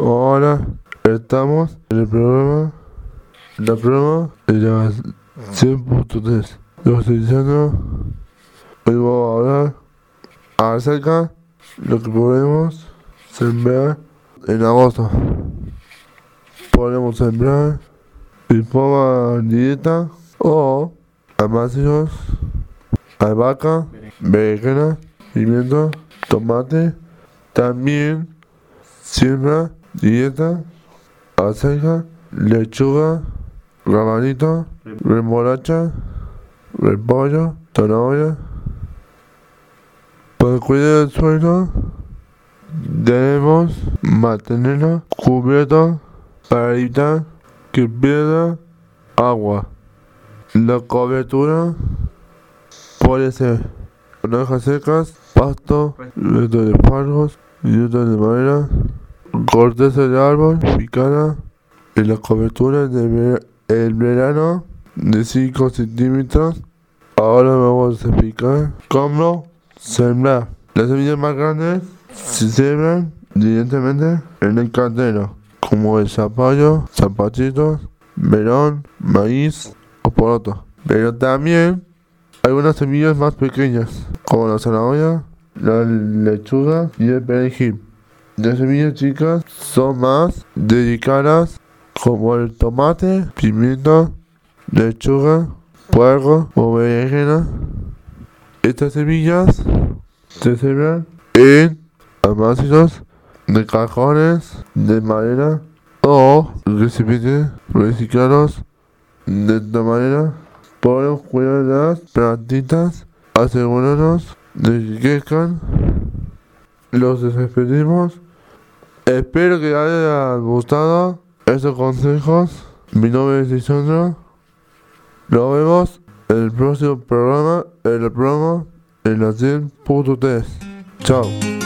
Ahora estamos en el programa, la prueba de las 100.3. Lo estoy diciendo, hoy vamos a hablar acerca de lo que podemos sembrar en agosto. Podemos sembrar de forma directa o amáceos, albahaca, berenjena, pimiento, tomate, también siembra, dieta, acelga, lechuga, rabanito, remolacha, repollo, zanahoria. Para cuidar el suelo debemos mantenerlo cubierto para evitar que pierda agua. La cobertura puede ser hojas secas, pasto, restos de palos, restos de madera, corteza de árbol picada en la cobertura del el verano de 5 centímetros. Ahora vamos a explicar cómo sembrar. Las semillas más grandes se siembran directamente en el cantero, como el zapallo, zapatitos, melón, maíz o poroto. Pero también hay unas semillas más pequeñas, como la zanahoria, la lechuga y el perejil. Las semillas chicas son más dedicadas como el tomate, pimiento, lechuga, puerco o berenjena. Estas semillas se siembran en almacenes de cajones de madera o recipientes reciclados de esta manera podemos cuidar las plantitas asegurarnos de que crezcan los despedimos. Espero que les haya gustado estos consejos. Mi nombre es Lisandro. Nos vemos en el próximo programa en el programa en la 100.3 chao